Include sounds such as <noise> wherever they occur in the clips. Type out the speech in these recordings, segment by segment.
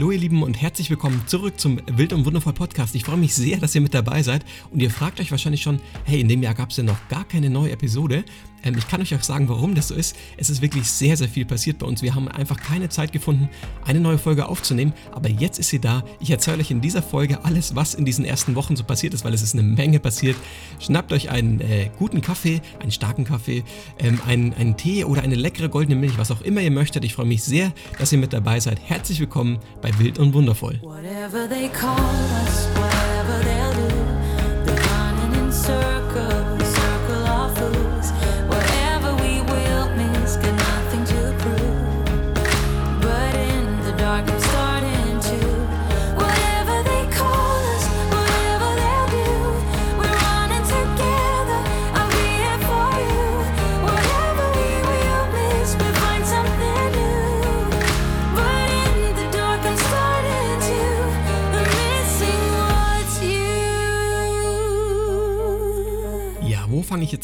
Hallo ihr Lieben und herzlich willkommen zurück zum Wild und Wundervoll Podcast. Ich freue mich sehr, dass ihr mit dabei seid und ihr fragt euch wahrscheinlich schon, hey, in dem Jahr gab es ja noch gar keine neue Episode. Ähm, ich kann euch auch sagen, warum das so ist. Es ist wirklich sehr, sehr viel passiert bei uns. Wir haben einfach keine Zeit gefunden, eine neue Folge aufzunehmen, aber jetzt ist sie da. Ich erzähle euch in dieser Folge alles, was in diesen ersten Wochen so passiert ist, weil es ist eine Menge passiert. Schnappt euch einen äh, guten Kaffee, einen starken Kaffee, ähm, einen, einen Tee oder eine leckere goldene Milch, was auch immer ihr möchtet. Ich freue mich sehr, dass ihr mit dabei seid. Herzlich willkommen bei Wild und Wundervoll. Whatever they call us, whatever they'll do, they're running in circles.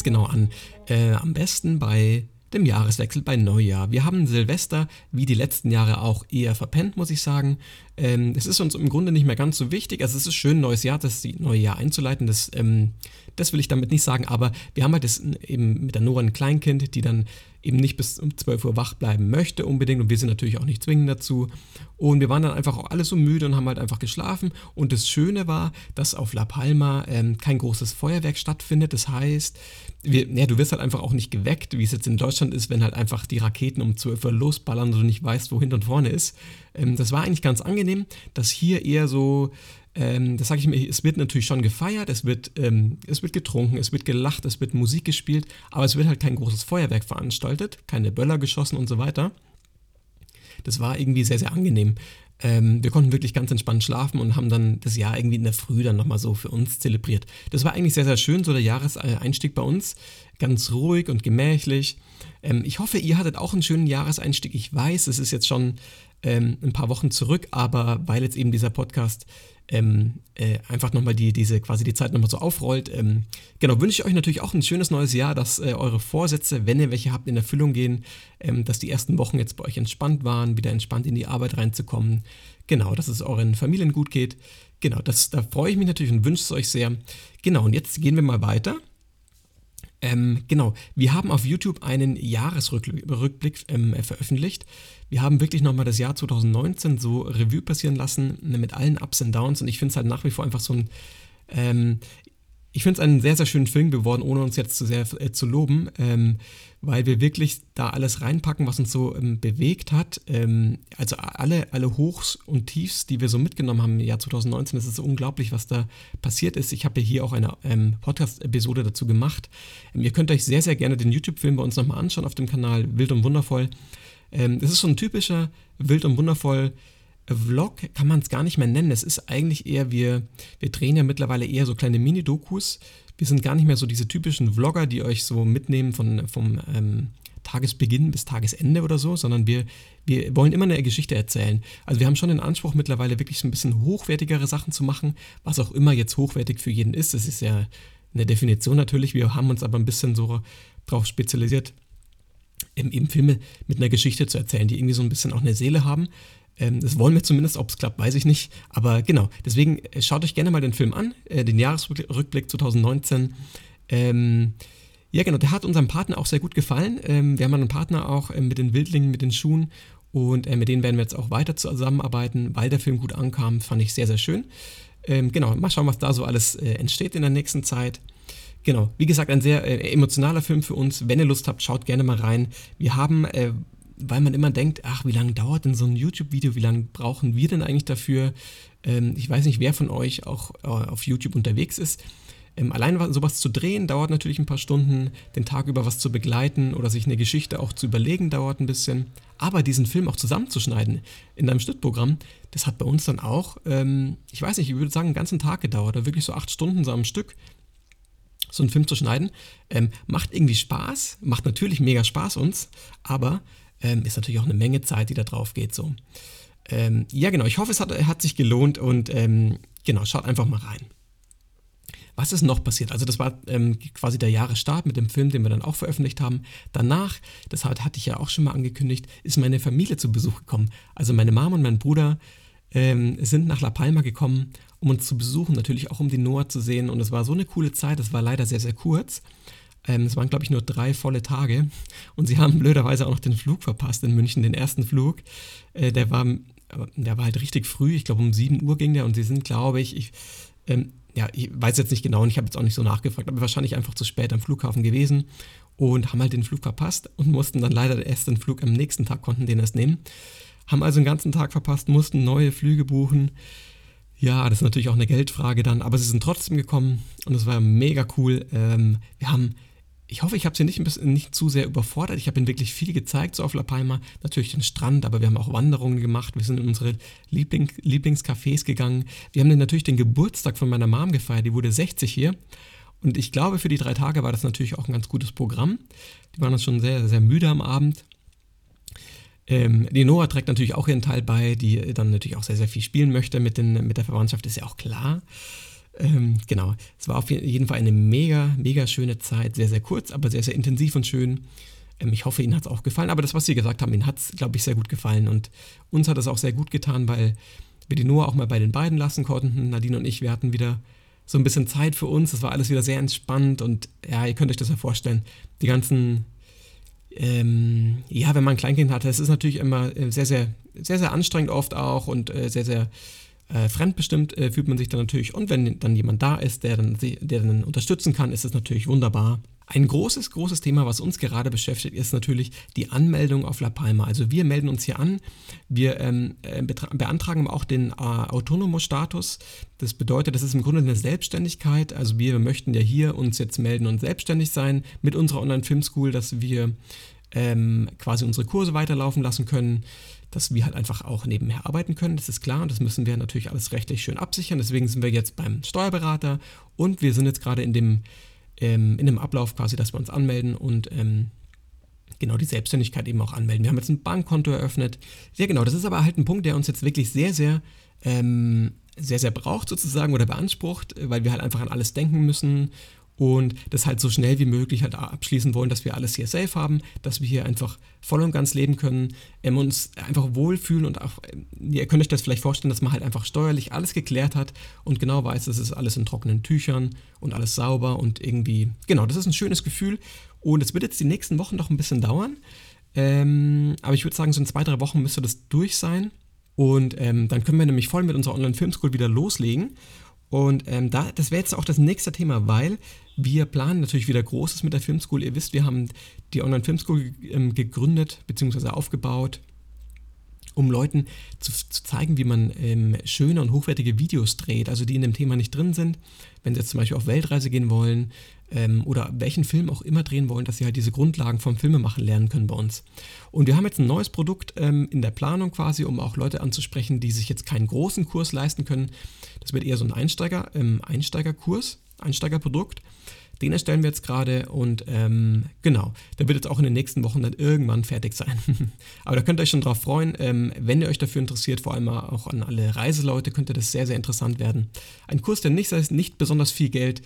Genau an? Äh, am besten bei dem Jahreswechsel bei Neujahr. Wir haben Silvester wie die letzten Jahre auch eher verpennt, muss ich sagen. Ähm, es ist uns im Grunde nicht mehr ganz so wichtig. Also es ist schön, neues Jahr, das neue Jahr einzuleiten. Das, ähm, das will ich damit nicht sagen. Aber wir haben halt das eben mit der Nora ein Kleinkind, die dann eben nicht bis um 12 Uhr wach bleiben möchte unbedingt und wir sind natürlich auch nicht zwingend dazu. Und wir waren dann einfach auch alle so müde und haben halt einfach geschlafen. Und das Schöne war, dass auf La Palma ähm, kein großes Feuerwerk stattfindet. Das heißt, wir, ja, du wirst halt einfach auch nicht geweckt, wie es jetzt in Deutschland ist, wenn halt einfach die Raketen um 12 Uhr losballern und du nicht weißt, wo hinten und vorne ist. Ähm, das war eigentlich ganz angenehm, dass hier eher so ähm, das sage ich mir, es wird natürlich schon gefeiert, es wird, ähm, es wird getrunken, es wird gelacht, es wird Musik gespielt, aber es wird halt kein großes Feuerwerk veranstaltet, keine Böller geschossen und so weiter. Das war irgendwie sehr, sehr angenehm. Ähm, wir konnten wirklich ganz entspannt schlafen und haben dann das Jahr irgendwie in der Früh dann nochmal so für uns zelebriert. Das war eigentlich sehr, sehr schön, so der Jahreseinstieg bei uns. Ganz ruhig und gemächlich. Ähm, ich hoffe, ihr hattet auch einen schönen Jahreseinstieg. Ich weiß, es ist jetzt schon ähm, ein paar Wochen zurück, aber weil jetzt eben dieser Podcast ähm, äh, einfach nochmal die, diese, quasi die Zeit nochmal so aufrollt. Ähm, genau, wünsche ich euch natürlich auch ein schönes neues Jahr, dass äh, eure Vorsätze, wenn ihr welche habt, in Erfüllung gehen, ähm, dass die ersten Wochen jetzt bei euch entspannt waren, wieder entspannt in die Arbeit reinzukommen. Genau, dass es euren Familien gut geht. Genau, das, da freue ich mich natürlich und wünsche es euch sehr. Genau, und jetzt gehen wir mal weiter. Ähm, genau, wir haben auf YouTube einen Jahresrückblick ähm, veröffentlicht. Wir haben wirklich nochmal das Jahr 2019 so Revue passieren lassen ne, mit allen Ups und Downs und ich finde es halt nach wie vor einfach so ein, ähm, ich finde es einen sehr, sehr schönen Film geworden, ohne uns jetzt zu sehr äh, zu loben, ähm, weil wir wirklich da alles reinpacken, was uns so ähm, bewegt hat. Ähm, also alle, alle Hochs und Tiefs, die wir so mitgenommen haben im Jahr 2019, das ist so unglaublich, was da passiert ist. Ich habe ja hier auch eine ähm, Podcast-Episode dazu gemacht. Ähm, ihr könnt euch sehr, sehr gerne den YouTube-Film bei uns nochmal anschauen auf dem Kanal Wild und Wundervoll. Ähm, das ist so ein typischer Wild und Wundervoll Vlog kann man es gar nicht mehr nennen. Es ist eigentlich eher, wir, wir drehen ja mittlerweile eher so kleine Mini-Dokus. Wir sind gar nicht mehr so diese typischen Vlogger, die euch so mitnehmen von, vom ähm, Tagesbeginn bis Tagesende oder so, sondern wir, wir wollen immer eine Geschichte erzählen. Also wir haben schon den Anspruch mittlerweile wirklich so ein bisschen hochwertigere Sachen zu machen, was auch immer jetzt hochwertig für jeden ist. Das ist ja eine Definition natürlich. Wir haben uns aber ein bisschen so darauf spezialisiert, eben Filme mit einer Geschichte zu erzählen, die irgendwie so ein bisschen auch eine Seele haben. Ähm, das wollen wir zumindest, ob es klappt, weiß ich nicht. Aber genau, deswegen äh, schaut euch gerne mal den Film an, äh, den Jahresrückblick 2019. Ähm, ja, genau, der hat unserem Partner auch sehr gut gefallen. Ähm, wir haben einen Partner auch äh, mit den Wildlingen, mit den Schuhen und äh, mit denen werden wir jetzt auch weiter zusammenarbeiten, weil der Film gut ankam. Fand ich sehr, sehr schön. Genau, mal schauen, was da so alles äh, entsteht in der nächsten Zeit. Genau, wie gesagt, ein sehr äh, emotionaler Film für uns. Wenn ihr Lust habt, schaut gerne mal rein. Wir haben weil man immer denkt, ach, wie lange dauert denn so ein YouTube-Video, wie lange brauchen wir denn eigentlich dafür? Ähm, ich weiß nicht, wer von euch auch äh, auf YouTube unterwegs ist. Ähm, allein sowas zu drehen dauert natürlich ein paar Stunden, den Tag über was zu begleiten oder sich eine Geschichte auch zu überlegen dauert ein bisschen. Aber diesen Film auch zusammenzuschneiden in einem Schnittprogramm, das hat bei uns dann auch, ähm, ich weiß nicht, ich würde sagen, einen ganzen Tag gedauert, oder wirklich so acht Stunden so am Stück so einen Film zu schneiden. Ähm, macht irgendwie Spaß, macht natürlich mega Spaß uns, aber ähm, ist natürlich auch eine Menge Zeit, die da drauf geht. So. Ähm, ja, genau. Ich hoffe, es hat, hat sich gelohnt und ähm, genau, schaut einfach mal rein. Was ist noch passiert? Also das war ähm, quasi der Jahresstart mit dem Film, den wir dann auch veröffentlicht haben. Danach, das hatte ich ja auch schon mal angekündigt, ist meine Familie zu Besuch gekommen. Also meine Mom und mein Bruder ähm, sind nach La Palma gekommen, um uns zu besuchen, natürlich auch um die Noah zu sehen. Und es war so eine coole Zeit, es war leider sehr, sehr kurz. Ähm, es waren, glaube ich, nur drei volle Tage. Und sie haben <laughs> blöderweise auch noch den Flug verpasst in München, den ersten Flug. Äh, der, war, der war halt richtig früh, ich glaube um 7 Uhr ging der. Und sie sind, glaube ich, ich ähm, ja, ich weiß jetzt nicht genau und ich habe jetzt auch nicht so nachgefragt, aber wahrscheinlich einfach zu spät am Flughafen gewesen und haben halt den Flug verpasst und mussten dann leider erst den Flug am nächsten Tag konnten den erst nehmen. Haben also den ganzen Tag verpasst, mussten neue Flüge buchen. Ja, das ist natürlich auch eine Geldfrage dann, aber sie sind trotzdem gekommen und es war mega cool. Ähm, wir haben ich hoffe, ich habe sie nicht, nicht zu sehr überfordert. Ich habe ihnen wirklich viel gezeigt, so auf La Palma. Natürlich den Strand, aber wir haben auch Wanderungen gemacht. Wir sind in unsere Liebling, Lieblingscafés gegangen. Wir haben dann natürlich den Geburtstag von meiner Mom gefeiert. Die wurde 60 hier. Und ich glaube, für die drei Tage war das natürlich auch ein ganz gutes Programm. Die waren dann schon sehr, sehr müde am Abend. Ähm, die Nora trägt natürlich auch ihren Teil bei, die dann natürlich auch sehr, sehr viel spielen möchte mit, den, mit der Verwandtschaft, ist ja auch klar. Ähm, genau, es war auf jeden Fall eine mega, mega schöne Zeit. Sehr, sehr kurz, aber sehr, sehr intensiv und schön. Ähm, ich hoffe, Ihnen hat es auch gefallen. Aber das, was Sie gesagt haben, Ihnen hat es, glaube ich, sehr gut gefallen. Und uns hat es auch sehr gut getan, weil wir die Noah auch mal bei den beiden lassen konnten. Nadine und ich, wir hatten wieder so ein bisschen Zeit für uns. Das war alles wieder sehr entspannt. Und ja, ihr könnt euch das ja vorstellen. Die ganzen ähm, ja, wenn man ein Kleinkind hat, das ist natürlich immer äh, sehr, sehr, sehr, sehr anstrengend oft auch und äh, sehr, sehr äh, fremdbestimmt äh, fühlt man sich dann natürlich. Und wenn dann jemand da ist, der dann, der dann unterstützen kann, ist es natürlich wunderbar. Ein großes, großes Thema, was uns gerade beschäftigt, ist natürlich die Anmeldung auf La Palma. Also wir melden uns hier an, wir ähm, äh, beantragen auch den äh, Autonomo-Status. Das bedeutet, das ist im Grunde eine Selbstständigkeit. Also wir möchten ja hier uns jetzt melden und selbstständig sein mit unserer Online-Film-School, dass wir ähm, quasi unsere Kurse weiterlaufen lassen können dass wir halt einfach auch nebenher arbeiten können, das ist klar und das müssen wir natürlich alles rechtlich schön absichern. Deswegen sind wir jetzt beim Steuerberater und wir sind jetzt gerade in dem, ähm, in dem Ablauf quasi, dass wir uns anmelden und ähm, genau die Selbstständigkeit eben auch anmelden. Wir haben jetzt ein Bankkonto eröffnet. Ja, genau, das ist aber halt ein Punkt, der uns jetzt wirklich sehr, sehr, ähm, sehr, sehr braucht sozusagen oder beansprucht, weil wir halt einfach an alles denken müssen und das halt so schnell wie möglich halt abschließen wollen, dass wir alles hier safe haben, dass wir hier einfach voll und ganz leben können, ähm, uns einfach wohlfühlen und auch, ähm, ihr könnt euch das vielleicht vorstellen, dass man halt einfach steuerlich alles geklärt hat und genau weiß, es ist alles in trockenen Tüchern und alles sauber und irgendwie, genau, das ist ein schönes Gefühl. Und es wird jetzt die nächsten Wochen noch ein bisschen dauern, ähm, aber ich würde sagen, so in zwei, drei Wochen müsste das durch sein. Und ähm, dann können wir nämlich voll mit unserer Online-Filmschool wieder loslegen und ähm, da, das wäre jetzt auch das nächste Thema, weil wir planen natürlich wieder Großes mit der Filmschool. Ihr wisst, wir haben die Online-Filmschool ähm, gegründet bzw. aufgebaut, um Leuten zu, zu zeigen, wie man ähm, schöne und hochwertige Videos dreht, also die in dem Thema nicht drin sind. Wenn sie jetzt zum Beispiel auf Weltreise gehen wollen ähm, oder welchen Film auch immer drehen wollen, dass sie halt diese Grundlagen vom Filmemachen lernen können bei uns. Und wir haben jetzt ein neues Produkt ähm, in der Planung quasi, um auch Leute anzusprechen, die sich jetzt keinen großen Kurs leisten können. Das wird eher so ein Einsteiger, ähm, Einsteigerkurs, Einsteigerprodukt. Den erstellen wir jetzt gerade und ähm, genau, der wird jetzt auch in den nächsten Wochen dann irgendwann fertig sein. <laughs> Aber da könnt ihr euch schon drauf freuen. Ähm, wenn ihr euch dafür interessiert, vor allem auch an alle Reiseleute, könnte das sehr, sehr interessant werden. Ein Kurs, der nicht, nicht besonders viel Geld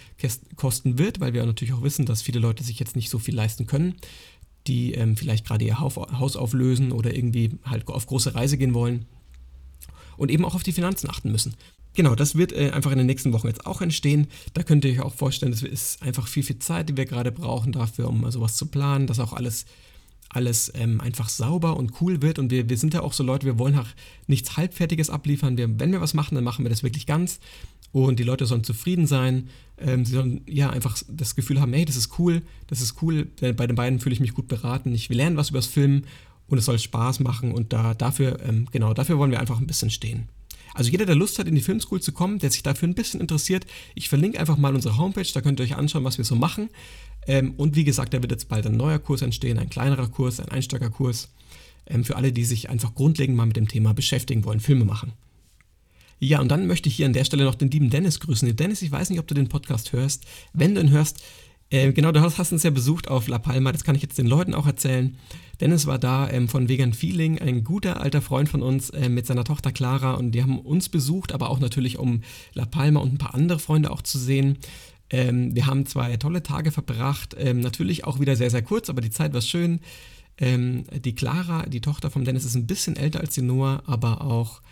kosten wird, weil wir natürlich auch wissen, dass viele Leute sich jetzt nicht so viel leisten können, die ähm, vielleicht gerade ihr Haus auflösen oder irgendwie halt auf große Reise gehen wollen und eben auch auf die Finanzen achten müssen. Genau, das wird äh, einfach in den nächsten Wochen jetzt auch entstehen. Da könnt ihr euch auch vorstellen, das ist einfach viel, viel Zeit, die wir gerade brauchen dafür, um sowas zu planen, dass auch alles, alles ähm, einfach sauber und cool wird. Und wir, wir sind ja auch so Leute, wir wollen auch nichts Halbfertiges abliefern. Wir, wenn wir was machen, dann machen wir das wirklich ganz. Und die Leute sollen zufrieden sein. Ähm, sie sollen ja einfach das Gefühl haben, hey, das ist cool, das ist cool. Bei den beiden fühle ich mich gut beraten. Ich will lernen was übers Filmen und es soll Spaß machen. Und da, dafür, ähm, genau, dafür wollen wir einfach ein bisschen stehen. Also jeder, der Lust hat, in die Filmschool zu kommen, der sich dafür ein bisschen interessiert, ich verlinke einfach mal unsere Homepage, da könnt ihr euch anschauen, was wir so machen. Ähm, und wie gesagt, da wird jetzt bald ein neuer Kurs entstehen, ein kleinerer Kurs, ein Einsteigerkurs, ähm, für alle, die sich einfach grundlegend mal mit dem Thema beschäftigen wollen, Filme machen. Ja, und dann möchte ich hier an der Stelle noch den lieben Dennis grüßen. Dennis, ich weiß nicht, ob du den Podcast hörst. Wenn du ihn hörst, äh, genau, du hast, uns ja besucht auf La Palma, das kann ich jetzt den Leuten auch erzählen. Dennis war da ähm, von Vegan Feeling, ein guter alter Freund von uns äh, mit seiner Tochter Clara und die haben uns besucht, aber auch natürlich um La Palma und ein paar andere Freunde auch zu sehen. Ähm, wir haben zwei tolle Tage verbracht, ähm, natürlich auch wieder sehr, sehr kurz, aber die Zeit war schön. Ähm, die Clara, die Tochter von Dennis, ist ein bisschen älter als die Noah, aber auch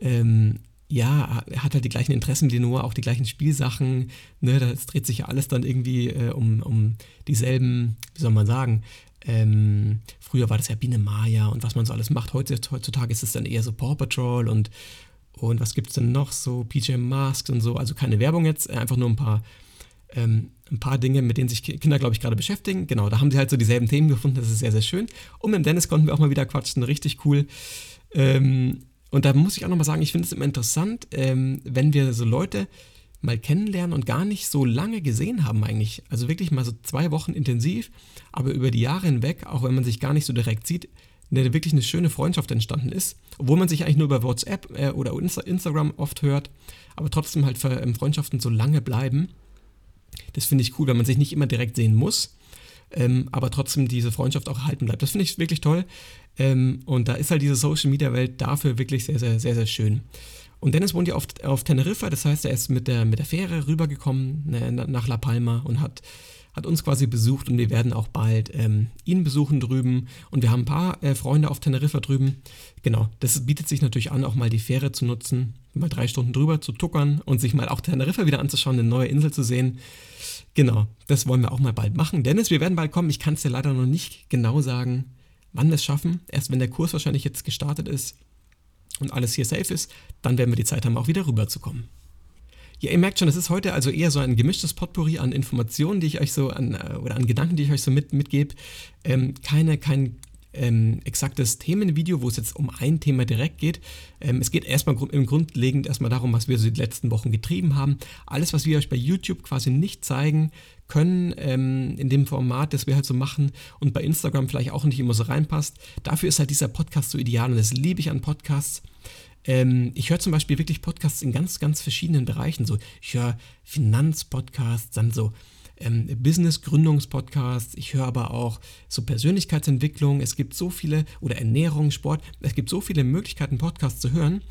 ähm, ja, er hat halt die gleichen Interessen wie Noah, auch die gleichen Spielsachen. Ne? Das dreht sich ja alles dann irgendwie äh, um, um dieselben, wie soll man sagen, ähm, früher war das ja Biene Maya und was man so alles macht. Heutzutage ist es dann eher so Paw Patrol und, und was gibt es denn noch? So PJ Masks und so. Also keine Werbung jetzt, einfach nur ein paar, ähm, ein paar Dinge, mit denen sich Kinder, glaube ich, gerade beschäftigen. Genau, da haben sie halt so dieselben Themen gefunden. Das ist sehr, sehr schön. Und mit dem Dennis konnten wir auch mal wieder quatschen. Richtig cool. Ähm, und da muss ich auch nochmal sagen, ich finde es immer interessant, ähm, wenn wir so Leute mal kennenlernen und gar nicht so lange gesehen haben eigentlich. Also wirklich mal so zwei Wochen intensiv, aber über die Jahre hinweg, auch wenn man sich gar nicht so direkt sieht, eine, wirklich eine schöne Freundschaft entstanden ist. Obwohl man sich eigentlich nur über WhatsApp äh, oder Insta Instagram oft hört, aber trotzdem halt ähm, Freundschaften so lange bleiben. Das finde ich cool, wenn man sich nicht immer direkt sehen muss, ähm, aber trotzdem diese Freundschaft auch erhalten bleibt. Das finde ich wirklich toll. Ähm, und da ist halt diese Social Media Welt dafür wirklich sehr, sehr, sehr, sehr schön. Und Dennis wohnt ja auf, auf Teneriffa, das heißt, er ist mit der, mit der Fähre rübergekommen ne, nach La Palma und hat, hat uns quasi besucht und wir werden auch bald ähm, ihn besuchen drüben. Und wir haben ein paar äh, Freunde auf Teneriffa drüben. Genau, das bietet sich natürlich an, auch mal die Fähre zu nutzen, mal drei Stunden drüber zu tuckern und sich mal auch Teneriffa wieder anzuschauen, eine neue Insel zu sehen. Genau, das wollen wir auch mal bald machen. Dennis, wir werden bald kommen. Ich kann es dir leider noch nicht genau sagen, wann wir es schaffen. Erst wenn der Kurs wahrscheinlich jetzt gestartet ist und alles hier safe ist, dann werden wir die Zeit haben, auch wieder rüberzukommen. Ja, ihr merkt schon, es ist heute also eher so ein gemischtes Potpourri an Informationen, die ich euch so an, äh, oder an Gedanken, die ich euch so mit, mitgebe. Ähm, keine, kein ähm, exaktes Themenvideo, wo es jetzt um ein Thema direkt geht. Ähm, es geht erstmal im Grundlegend erstmal darum, was wir so die letzten Wochen getrieben haben. Alles, was wir euch bei YouTube quasi nicht zeigen können, ähm, in dem Format, das wir halt so machen und bei Instagram vielleicht auch nicht immer so reinpasst. Dafür ist halt dieser Podcast so ideal und das liebe ich an Podcasts. Ähm, ich höre zum Beispiel wirklich Podcasts in ganz, ganz verschiedenen Bereichen. So, ich höre Finanzpodcasts, dann so ähm, Business-Gründungspodcasts, ich höre aber auch so Persönlichkeitsentwicklung. Es gibt so viele, oder Ernährung, Sport, es gibt so viele Möglichkeiten, Podcasts zu hören.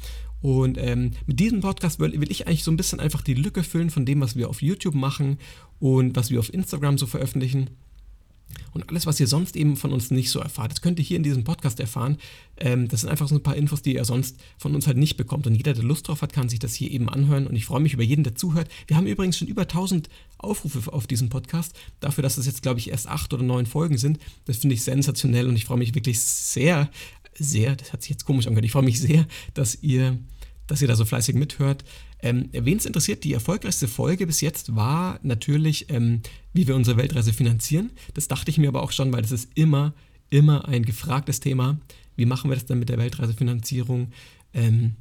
Und ähm, mit diesem Podcast will, will, ich eigentlich so ein bisschen einfach die Lücke füllen von dem, was wir auf YouTube machen und was wir auf Instagram so veröffentlichen. Und alles, was ihr sonst eben von uns nicht so erfahrt, das könnt ihr hier in diesem Podcast erfahren. Ähm, das sind einfach so ein paar Infos, die ihr sonst von uns halt nicht bekommt. Und jeder, der Lust drauf hat, kann sich das hier eben anhören. Und ich freue mich über jeden, der zuhört. Wir haben übrigens schon über 1000 Aufrufe auf diesem Podcast. Dafür, dass es jetzt, glaube ich, erst acht oder neun Folgen sind. Das finde ich sensationell und ich freue mich wirklich sehr, sehr, das hat sich jetzt komisch angehört, ich freue mich sehr, dass ihr, dass ihr da so fleißig mithört. Ähm, Wen es interessiert, die erfolgreichste Folge bis jetzt war natürlich, ähm, wie wir unsere Weltreise finanzieren. Das dachte ich mir aber auch schon, weil das ist immer, immer ein gefragtes Thema. Wie machen wir das dann mit der Weltreisefinanzierung? Ähm,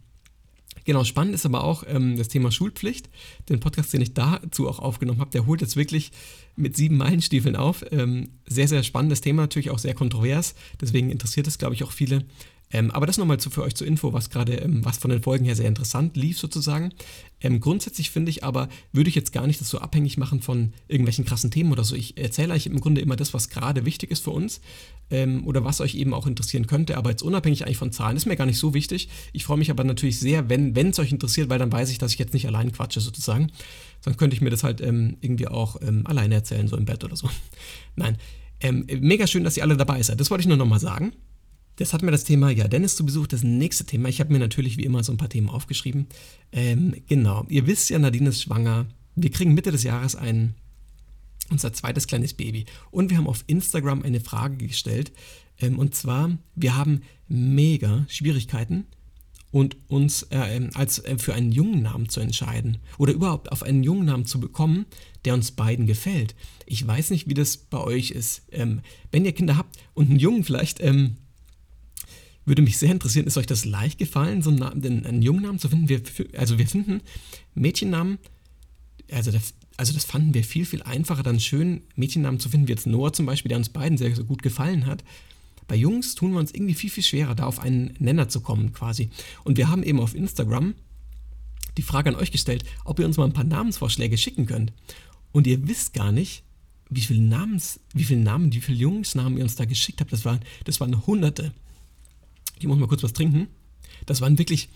Genau, spannend ist aber auch ähm, das Thema Schulpflicht. Den Podcast, den ich dazu auch aufgenommen habe, der holt jetzt wirklich mit sieben Meilenstiefeln auf. Ähm, sehr, sehr spannendes Thema, natürlich auch sehr kontrovers. Deswegen interessiert es, glaube ich, auch viele. Ähm, aber das nochmal zu, für euch zur Info, was gerade, ähm, was von den Folgen her sehr interessant lief sozusagen. Ähm, grundsätzlich finde ich aber, würde ich jetzt gar nicht das so abhängig machen von irgendwelchen krassen Themen oder so. Ich erzähle euch im Grunde immer das, was gerade wichtig ist für uns ähm, oder was euch eben auch interessieren könnte. Aber jetzt unabhängig eigentlich von Zahlen ist mir gar nicht so wichtig. Ich freue mich aber natürlich sehr, wenn es euch interessiert, weil dann weiß ich, dass ich jetzt nicht allein quatsche sozusagen. Dann könnte ich mir das halt ähm, irgendwie auch ähm, alleine erzählen, so im Bett oder so. <laughs> Nein. mega schön, dass ihr alle dabei seid. Das wollte ich nur nochmal sagen. Das hat mir das Thema, ja, Dennis zu Besuch, das nächste Thema. Ich habe mir natürlich wie immer so ein paar Themen aufgeschrieben. Ähm, genau, ihr wisst ja, Nadine ist schwanger. Wir kriegen Mitte des Jahres ein, unser zweites kleines Baby. Und wir haben auf Instagram eine Frage gestellt. Ähm, und zwar, wir haben mega Schwierigkeiten, und uns äh, ähm, als äh, für einen jungen Namen zu entscheiden oder überhaupt auf einen jungen Namen zu bekommen, der uns beiden gefällt. Ich weiß nicht, wie das bei euch ist. Ähm, wenn ihr Kinder habt und einen Jungen vielleicht, ähm, würde mich sehr interessieren, ist euch das leicht gefallen, so einen, Namen, einen Jungnamen zu finden? Wir, also wir finden Mädchennamen, also das, also das fanden wir viel, viel einfacher, dann schön Mädchennamen zu finden, wie jetzt Noah zum Beispiel, der uns beiden sehr, sehr gut gefallen hat. Bei Jungs tun wir uns irgendwie viel, viel schwerer, da auf einen Nenner zu kommen quasi. Und wir haben eben auf Instagram die Frage an euch gestellt, ob ihr uns mal ein paar Namensvorschläge schicken könnt. Und ihr wisst gar nicht, wie viele Namens, wie viele Namen, wie viele Jungsnamen ihr uns da geschickt habt. Das waren, das waren Hunderte. Ich muss mal kurz was trinken. Das waren wirklich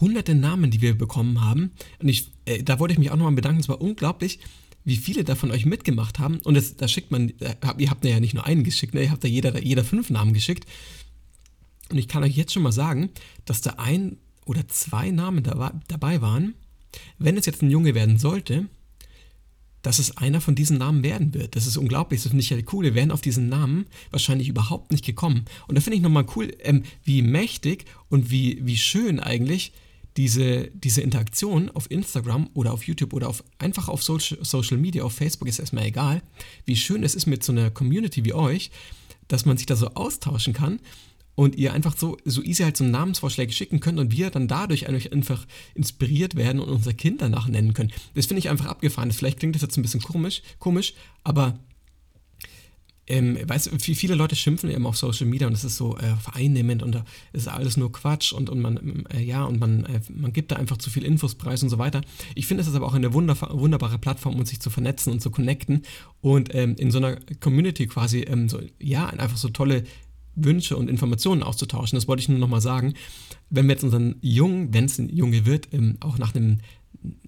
hunderte Namen, die wir bekommen haben. Und ich, äh, da wollte ich mich auch nochmal bedanken. Es war unglaublich, wie viele da von euch mitgemacht haben. Und das, da schickt man, äh, ihr habt ja nicht nur einen geschickt, ne? ihr habt da jeder, jeder fünf Namen geschickt. Und ich kann euch jetzt schon mal sagen, dass da ein oder zwei Namen dabei waren, wenn es jetzt ein Junge werden sollte, dass es einer von diesen Namen werden wird. Das ist unglaublich, das finde ich ja cool. Wir wären auf diesen Namen wahrscheinlich überhaupt nicht gekommen. Und da finde ich nochmal cool, ähm, wie mächtig und wie, wie schön eigentlich diese, diese Interaktion auf Instagram oder auf YouTube oder auf, einfach auf Social, Social Media, auf Facebook ist erstmal egal, wie schön es ist mit so einer Community wie euch, dass man sich da so austauschen kann und ihr einfach so, so easy halt so Namensvorschläge schicken könnt und wir dann dadurch einfach inspiriert werden und unser Kind danach nennen können. Das finde ich einfach abgefahren. Vielleicht klingt das jetzt ein bisschen komisch, komisch aber ähm, weißt viele Leute schimpfen eben auf Social Media und es ist so äh, vereinnehmend und da ist alles nur Quatsch und, und man, äh, ja, und man, äh, man gibt da einfach zu viel Infos preis und so weiter. Ich finde, es ist aber auch eine wunderbare Plattform, um sich zu vernetzen und zu connecten und ähm, in so einer Community quasi, ähm, so, ja, einfach so tolle Wünsche und Informationen auszutauschen. Das wollte ich nur nochmal sagen. Wenn wir jetzt unseren Jungen, wenn es ein Junge wird, ähm, auch nach einem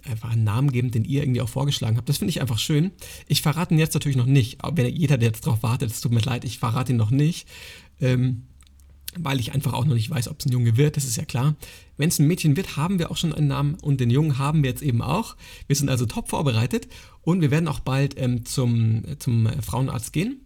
einfach einen Namen geben, den ihr irgendwie auch vorgeschlagen habt. Das finde ich einfach schön. Ich verrate ihn jetzt natürlich noch nicht. Wenn jeder, der jetzt darauf wartet, es tut mir leid, ich verrate ihn noch nicht. Ähm, weil ich einfach auch noch nicht weiß, ob es ein Junge wird, das ist ja klar. Wenn es ein Mädchen wird, haben wir auch schon einen Namen und den Jungen haben wir jetzt eben auch. Wir sind also top vorbereitet und wir werden auch bald ähm, zum, zum Frauenarzt gehen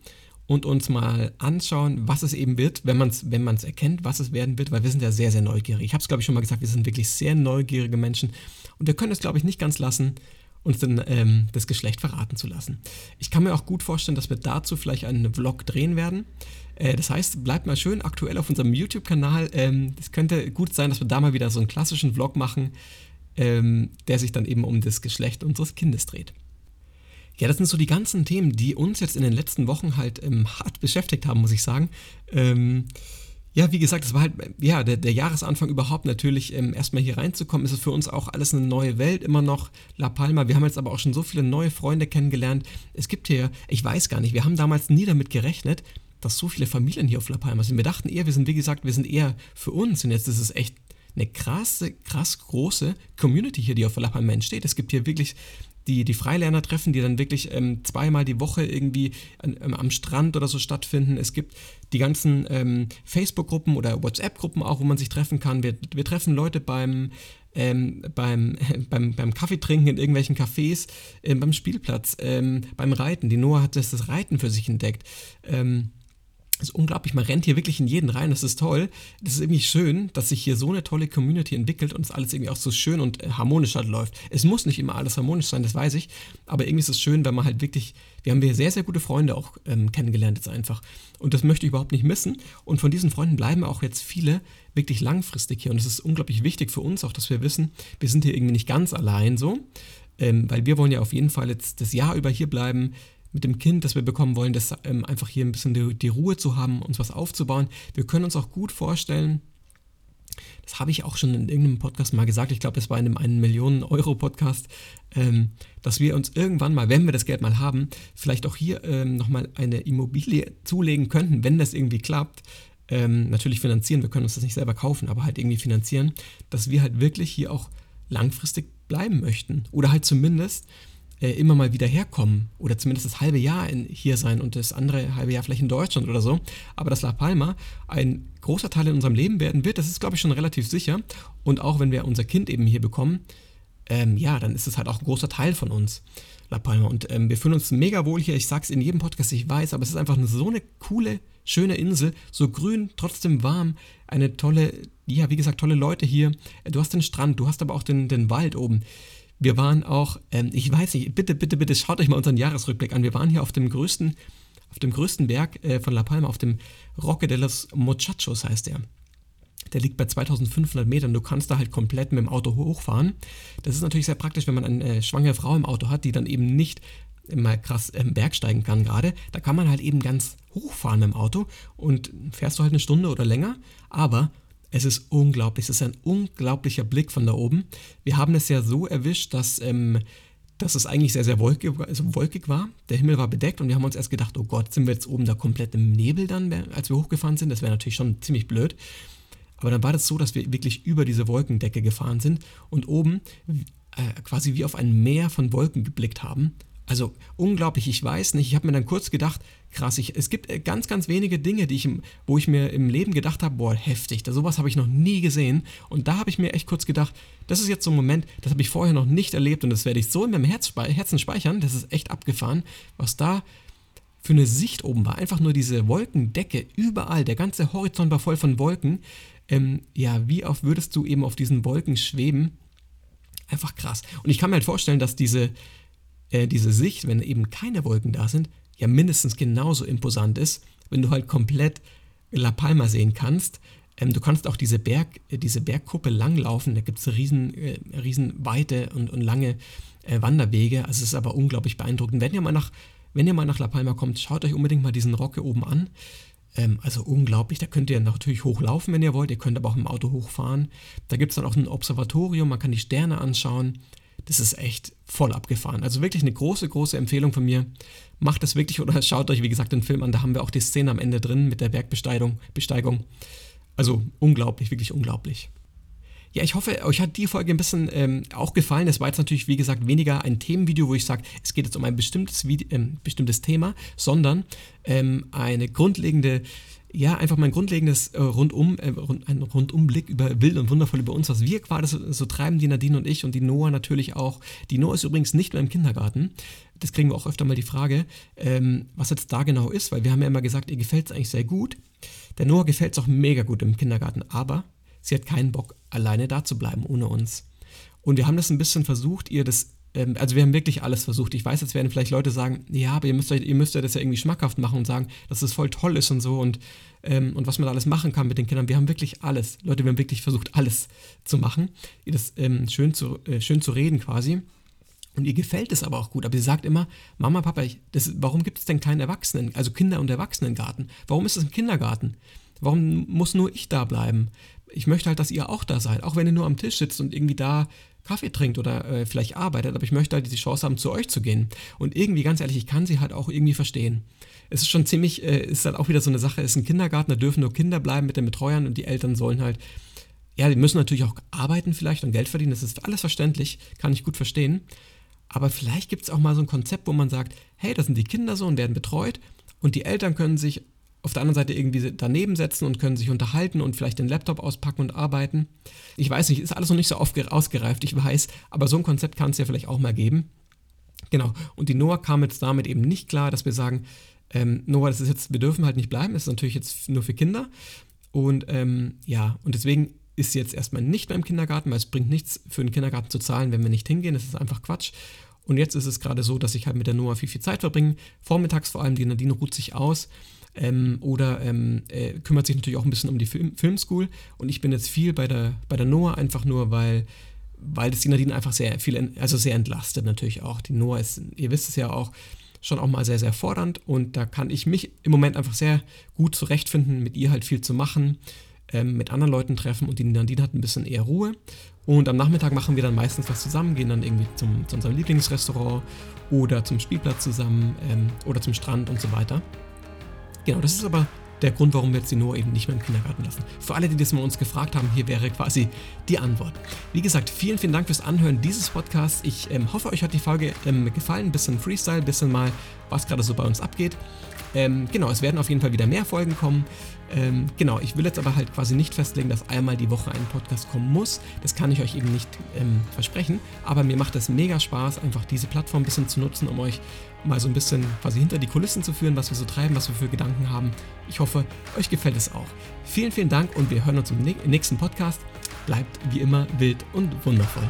und uns mal anschauen, was es eben wird, wenn man es wenn erkennt, was es werden wird, weil wir sind ja sehr, sehr neugierig. Ich habe es, glaube ich, schon mal gesagt, wir sind wirklich sehr neugierige Menschen und wir können es, glaube ich, nicht ganz lassen, uns dann ähm, das Geschlecht verraten zu lassen. Ich kann mir auch gut vorstellen, dass wir dazu vielleicht einen Vlog drehen werden. Äh, das heißt, bleibt mal schön aktuell auf unserem YouTube-Kanal. Ähm, es könnte gut sein, dass wir da mal wieder so einen klassischen Vlog machen, ähm, der sich dann eben um das Geschlecht unseres Kindes dreht. Ja, das sind so die ganzen Themen, die uns jetzt in den letzten Wochen halt ähm, hart beschäftigt haben, muss ich sagen. Ähm, ja, wie gesagt, es war halt, ja, der, der Jahresanfang überhaupt natürlich ähm, erstmal hier reinzukommen, ist es für uns auch alles eine neue Welt, immer noch La Palma. Wir haben jetzt aber auch schon so viele neue Freunde kennengelernt. Es gibt hier, ich weiß gar nicht, wir haben damals nie damit gerechnet, dass so viele Familien hier auf La Palma sind. Wir dachten eher, wir sind, wie gesagt, wir sind eher für uns und jetzt ist es echt eine krasse, krass große Community hier, die auf La Palma entsteht. Es gibt hier wirklich die, die Freilerner treffen, die dann wirklich ähm, zweimal die Woche irgendwie an, ähm, am Strand oder so stattfinden. Es gibt die ganzen ähm, Facebook-Gruppen oder WhatsApp-Gruppen auch, wo man sich treffen kann. Wir, wir treffen Leute beim, ähm, beim, <laughs> beim, beim Kaffeetrinken in irgendwelchen Cafés, äh, beim Spielplatz, ähm, beim Reiten. Die Noah hat das, das Reiten für sich entdeckt. Ähm, ist unglaublich, man rennt hier wirklich in jeden rein, das ist toll. Das ist irgendwie schön, dass sich hier so eine tolle Community entwickelt und es alles irgendwie auch so schön und äh, harmonisch halt läuft. Es muss nicht immer alles harmonisch sein, das weiß ich, aber irgendwie ist es schön, wenn man halt wirklich, wir haben hier sehr, sehr gute Freunde auch ähm, kennengelernt jetzt einfach. Und das möchte ich überhaupt nicht missen. Und von diesen Freunden bleiben auch jetzt viele wirklich langfristig hier. Und es ist unglaublich wichtig für uns auch, dass wir wissen, wir sind hier irgendwie nicht ganz allein so, ähm, weil wir wollen ja auf jeden Fall jetzt das Jahr über hier bleiben, mit dem Kind, das wir bekommen wollen, das ähm, einfach hier ein bisschen die, die, Ruhe zu haben, uns was aufzubauen. Wir können uns auch gut vorstellen, das habe ich auch schon in irgendeinem Podcast mal gesagt, ich glaube, das war in einem 1 Millionen Euro Podcast, ähm, dass wir uns irgendwann mal, wenn wir das Geld mal haben, vielleicht auch hier ähm, nochmal eine Immobilie zulegen könnten, wenn das irgendwie klappt. Ähm, natürlich finanzieren, wir können uns das nicht selber kaufen, aber halt irgendwie finanzieren, dass wir halt wirklich hier auch langfristig bleiben möchten. Oder halt zumindest äh, immer mal wieder herkommen oder zumindest das halbe Jahr in, hier sein und das andere halbe Jahr vielleicht in Deutschland oder so. Aber dass La Palma ein großer Teil in unserem Leben werden wird, das ist, glaube ich, schon relativ sicher. Und auch wenn wir unser Kind eben hier bekommen, ähm, ja, dann ist es halt auch ein großer Teil von uns. La Palma. Und ähm, wir fühlen uns mega wohl hier. Ich sag's in jedem Podcast, ich weiß, aber es ist einfach so eine coole, schöne Insel. So grün, trotzdem warm. Eine tolle, ja, wie gesagt, tolle Leute hier. Du hast den Strand, du hast aber auch den, den Wald oben. Wir waren auch, ähm, ich weiß nicht, bitte, bitte, bitte schaut euch mal unseren Jahresrückblick an. Wir waren hier auf dem größten, auf dem größten Berg äh, von La Palma, auf dem Roque de los Muchachos heißt der. Der liegt bei 2500 Metern. Du kannst da halt komplett mit dem Auto hochfahren. Das ist natürlich sehr praktisch, wenn man eine äh, schwangere Frau im Auto hat, die dann eben nicht mal krass ähm, bergsteigen kann gerade. Da kann man halt eben ganz hochfahren mit dem Auto und fährst du halt eine Stunde oder länger. Aber es ist unglaublich, es ist ein unglaublicher Blick von da oben. Wir haben es ja so erwischt, dass, ähm, dass es eigentlich sehr, sehr wolkig, also wolkig war. Der Himmel war bedeckt und wir haben uns erst gedacht, oh Gott, sind wir jetzt oben da komplett im Nebel dann, als wir hochgefahren sind? Das wäre natürlich schon ziemlich blöd. Aber dann war das so, dass wir wirklich über diese Wolkendecke gefahren sind und oben äh, quasi wie auf ein Meer von Wolken geblickt haben. Also unglaublich, ich weiß nicht. Ich habe mir dann kurz gedacht, krass, ich, es gibt äh, ganz, ganz wenige Dinge, die ich wo ich mir im Leben gedacht habe, boah, heftig, da sowas habe ich noch nie gesehen. Und da habe ich mir echt kurz gedacht, das ist jetzt so ein Moment, das habe ich vorher noch nicht erlebt und das werde ich so in meinem Herz, Herzen speichern, das ist echt abgefahren, was da für eine Sicht oben war. Einfach nur diese Wolkendecke überall, der ganze Horizont war voll von Wolken. Ähm, ja, wie oft würdest du eben auf diesen Wolken schweben? Einfach krass. Und ich kann mir halt vorstellen, dass diese äh, diese Sicht, wenn eben keine Wolken da sind, ja mindestens genauso imposant ist, wenn du halt komplett La Palma sehen kannst. Ähm, du kannst auch diese, Berg, äh, diese Bergkuppe langlaufen, da gibt es riesen, äh, riesen weite und, und lange äh, Wanderwege. Also es ist aber unglaublich beeindruckend. Wenn ihr mal nach, wenn ihr mal nach La Palma kommt, schaut euch unbedingt mal diesen Rock hier oben an. Ähm, also unglaublich. Da könnt ihr natürlich hochlaufen, wenn ihr wollt. Ihr könnt aber auch im Auto hochfahren. Da gibt es dann auch ein Observatorium, man kann die Sterne anschauen das ist echt voll abgefahren. Also wirklich eine große, große Empfehlung von mir. Macht das wirklich oder schaut euch, wie gesagt, den Film an. Da haben wir auch die Szene am Ende drin mit der Bergbesteigung. Besteigung. Also unglaublich, wirklich unglaublich. Ja, ich hoffe, euch hat die Folge ein bisschen ähm, auch gefallen. Es war jetzt natürlich, wie gesagt, weniger ein Themenvideo, wo ich sage, es geht jetzt um ein bestimmtes, Video, ähm, bestimmtes Thema, sondern ähm, eine grundlegende ja, einfach mal ein grundlegendes äh, Rundum, äh, rund, ein Rundumblick über wild und wundervoll über uns, was wir gerade so, so, treiben, die Nadine und ich und die Noah natürlich auch. Die Noah ist übrigens nicht mehr im Kindergarten. Das kriegen wir auch öfter mal die Frage, ähm, was jetzt da genau ist, weil wir haben ja immer gesagt, ihr gefällt es eigentlich sehr gut. Der Noah gefällt es auch mega gut im Kindergarten, aber sie hat keinen Bock, alleine da zu bleiben ohne uns. Und wir haben das ein bisschen versucht, ihr das ähm, also wir haben wirklich alles versucht. Ich weiß, jetzt werden vielleicht Leute sagen, ja, aber ihr müsst, ihr müsst ja das ja irgendwie schmackhaft machen und sagen, dass es voll toll ist und so und, ähm, und was man da alles machen kann mit den Kindern. Wir haben wirklich alles. Leute, wir haben wirklich versucht, alles zu machen, ihr das ähm, schön, zu, äh, schön zu reden quasi. Und ihr gefällt es aber auch gut. Aber sie sagt immer, Mama, Papa, ich, das, warum gibt es denn keinen Erwachsenen, also Kinder- und Erwachsenengarten? Warum ist es ein Kindergarten? Warum muss nur ich da bleiben? Ich möchte halt, dass ihr auch da seid, auch wenn ihr nur am Tisch sitzt und irgendwie da Kaffee trinkt oder äh, vielleicht arbeitet, aber ich möchte halt diese Chance haben, zu euch zu gehen. Und irgendwie, ganz ehrlich, ich kann sie halt auch irgendwie verstehen. Es ist schon ziemlich, äh, ist halt auch wieder so eine Sache, es ist ein Kindergarten, da dürfen nur Kinder bleiben mit den Betreuern und die Eltern sollen halt, ja, die müssen natürlich auch arbeiten vielleicht und Geld verdienen, das ist alles verständlich, kann ich gut verstehen. Aber vielleicht gibt es auch mal so ein Konzept, wo man sagt, hey, das sind die Kinder so und werden betreut und die Eltern können sich auf der anderen Seite irgendwie daneben setzen und können sich unterhalten und vielleicht den Laptop auspacken und arbeiten. Ich weiß nicht, ist alles noch nicht so ausgereift, ich weiß, aber so ein Konzept kann es ja vielleicht auch mal geben. Genau, und die Noah kam jetzt damit eben nicht klar, dass wir sagen, ähm, Noah, das ist jetzt, wir dürfen halt nicht bleiben, das ist natürlich jetzt nur für Kinder. Und ähm, ja, und deswegen ist sie jetzt erstmal nicht mehr im Kindergarten, weil es bringt nichts für den Kindergarten zu zahlen, wenn wir nicht hingehen. Das ist einfach Quatsch. Und jetzt ist es gerade so, dass ich halt mit der Noah viel, viel Zeit verbringe. Vormittags vor allem, die Nadine ruht sich aus ähm, oder ähm, äh, kümmert sich natürlich auch ein bisschen um die Film Filmschool. Und ich bin jetzt viel bei der, bei der Noah einfach nur, weil, weil das die Nadine einfach sehr viel, also sehr entlastet natürlich auch. Die Noah ist, ihr wisst es ja auch, schon auch mal sehr, sehr fordernd und da kann ich mich im Moment einfach sehr gut zurechtfinden, mit ihr halt viel zu machen, ähm, mit anderen Leuten treffen und die Nadine hat ein bisschen eher Ruhe. Und am Nachmittag machen wir dann meistens was zusammen, gehen dann irgendwie zum, zu unserem Lieblingsrestaurant oder zum Spielplatz zusammen ähm, oder zum Strand und so weiter. Genau, das ist aber der Grund, warum wir jetzt die Noah eben nicht mehr im Kindergarten lassen. Für alle, die das mal uns gefragt haben, hier wäre quasi die Antwort. Wie gesagt, vielen, vielen Dank fürs Anhören dieses Podcasts. Ich ähm, hoffe, euch hat die Folge ähm, gefallen. Ein bisschen Freestyle, ein bisschen mal, was gerade so bei uns abgeht. Ähm, genau, es werden auf jeden Fall wieder mehr Folgen kommen. Ähm, genau, ich will jetzt aber halt quasi nicht festlegen, dass einmal die Woche ein Podcast kommen muss. Das kann ich euch eben nicht ähm, versprechen. Aber mir macht es mega Spaß, einfach diese Plattform ein bisschen zu nutzen, um euch mal so ein bisschen quasi hinter die Kulissen zu führen, was wir so treiben, was wir für Gedanken haben. Ich hoffe, euch gefällt es auch. Vielen, vielen Dank und wir hören uns im nächsten Podcast. Bleibt wie immer wild und wundervoll.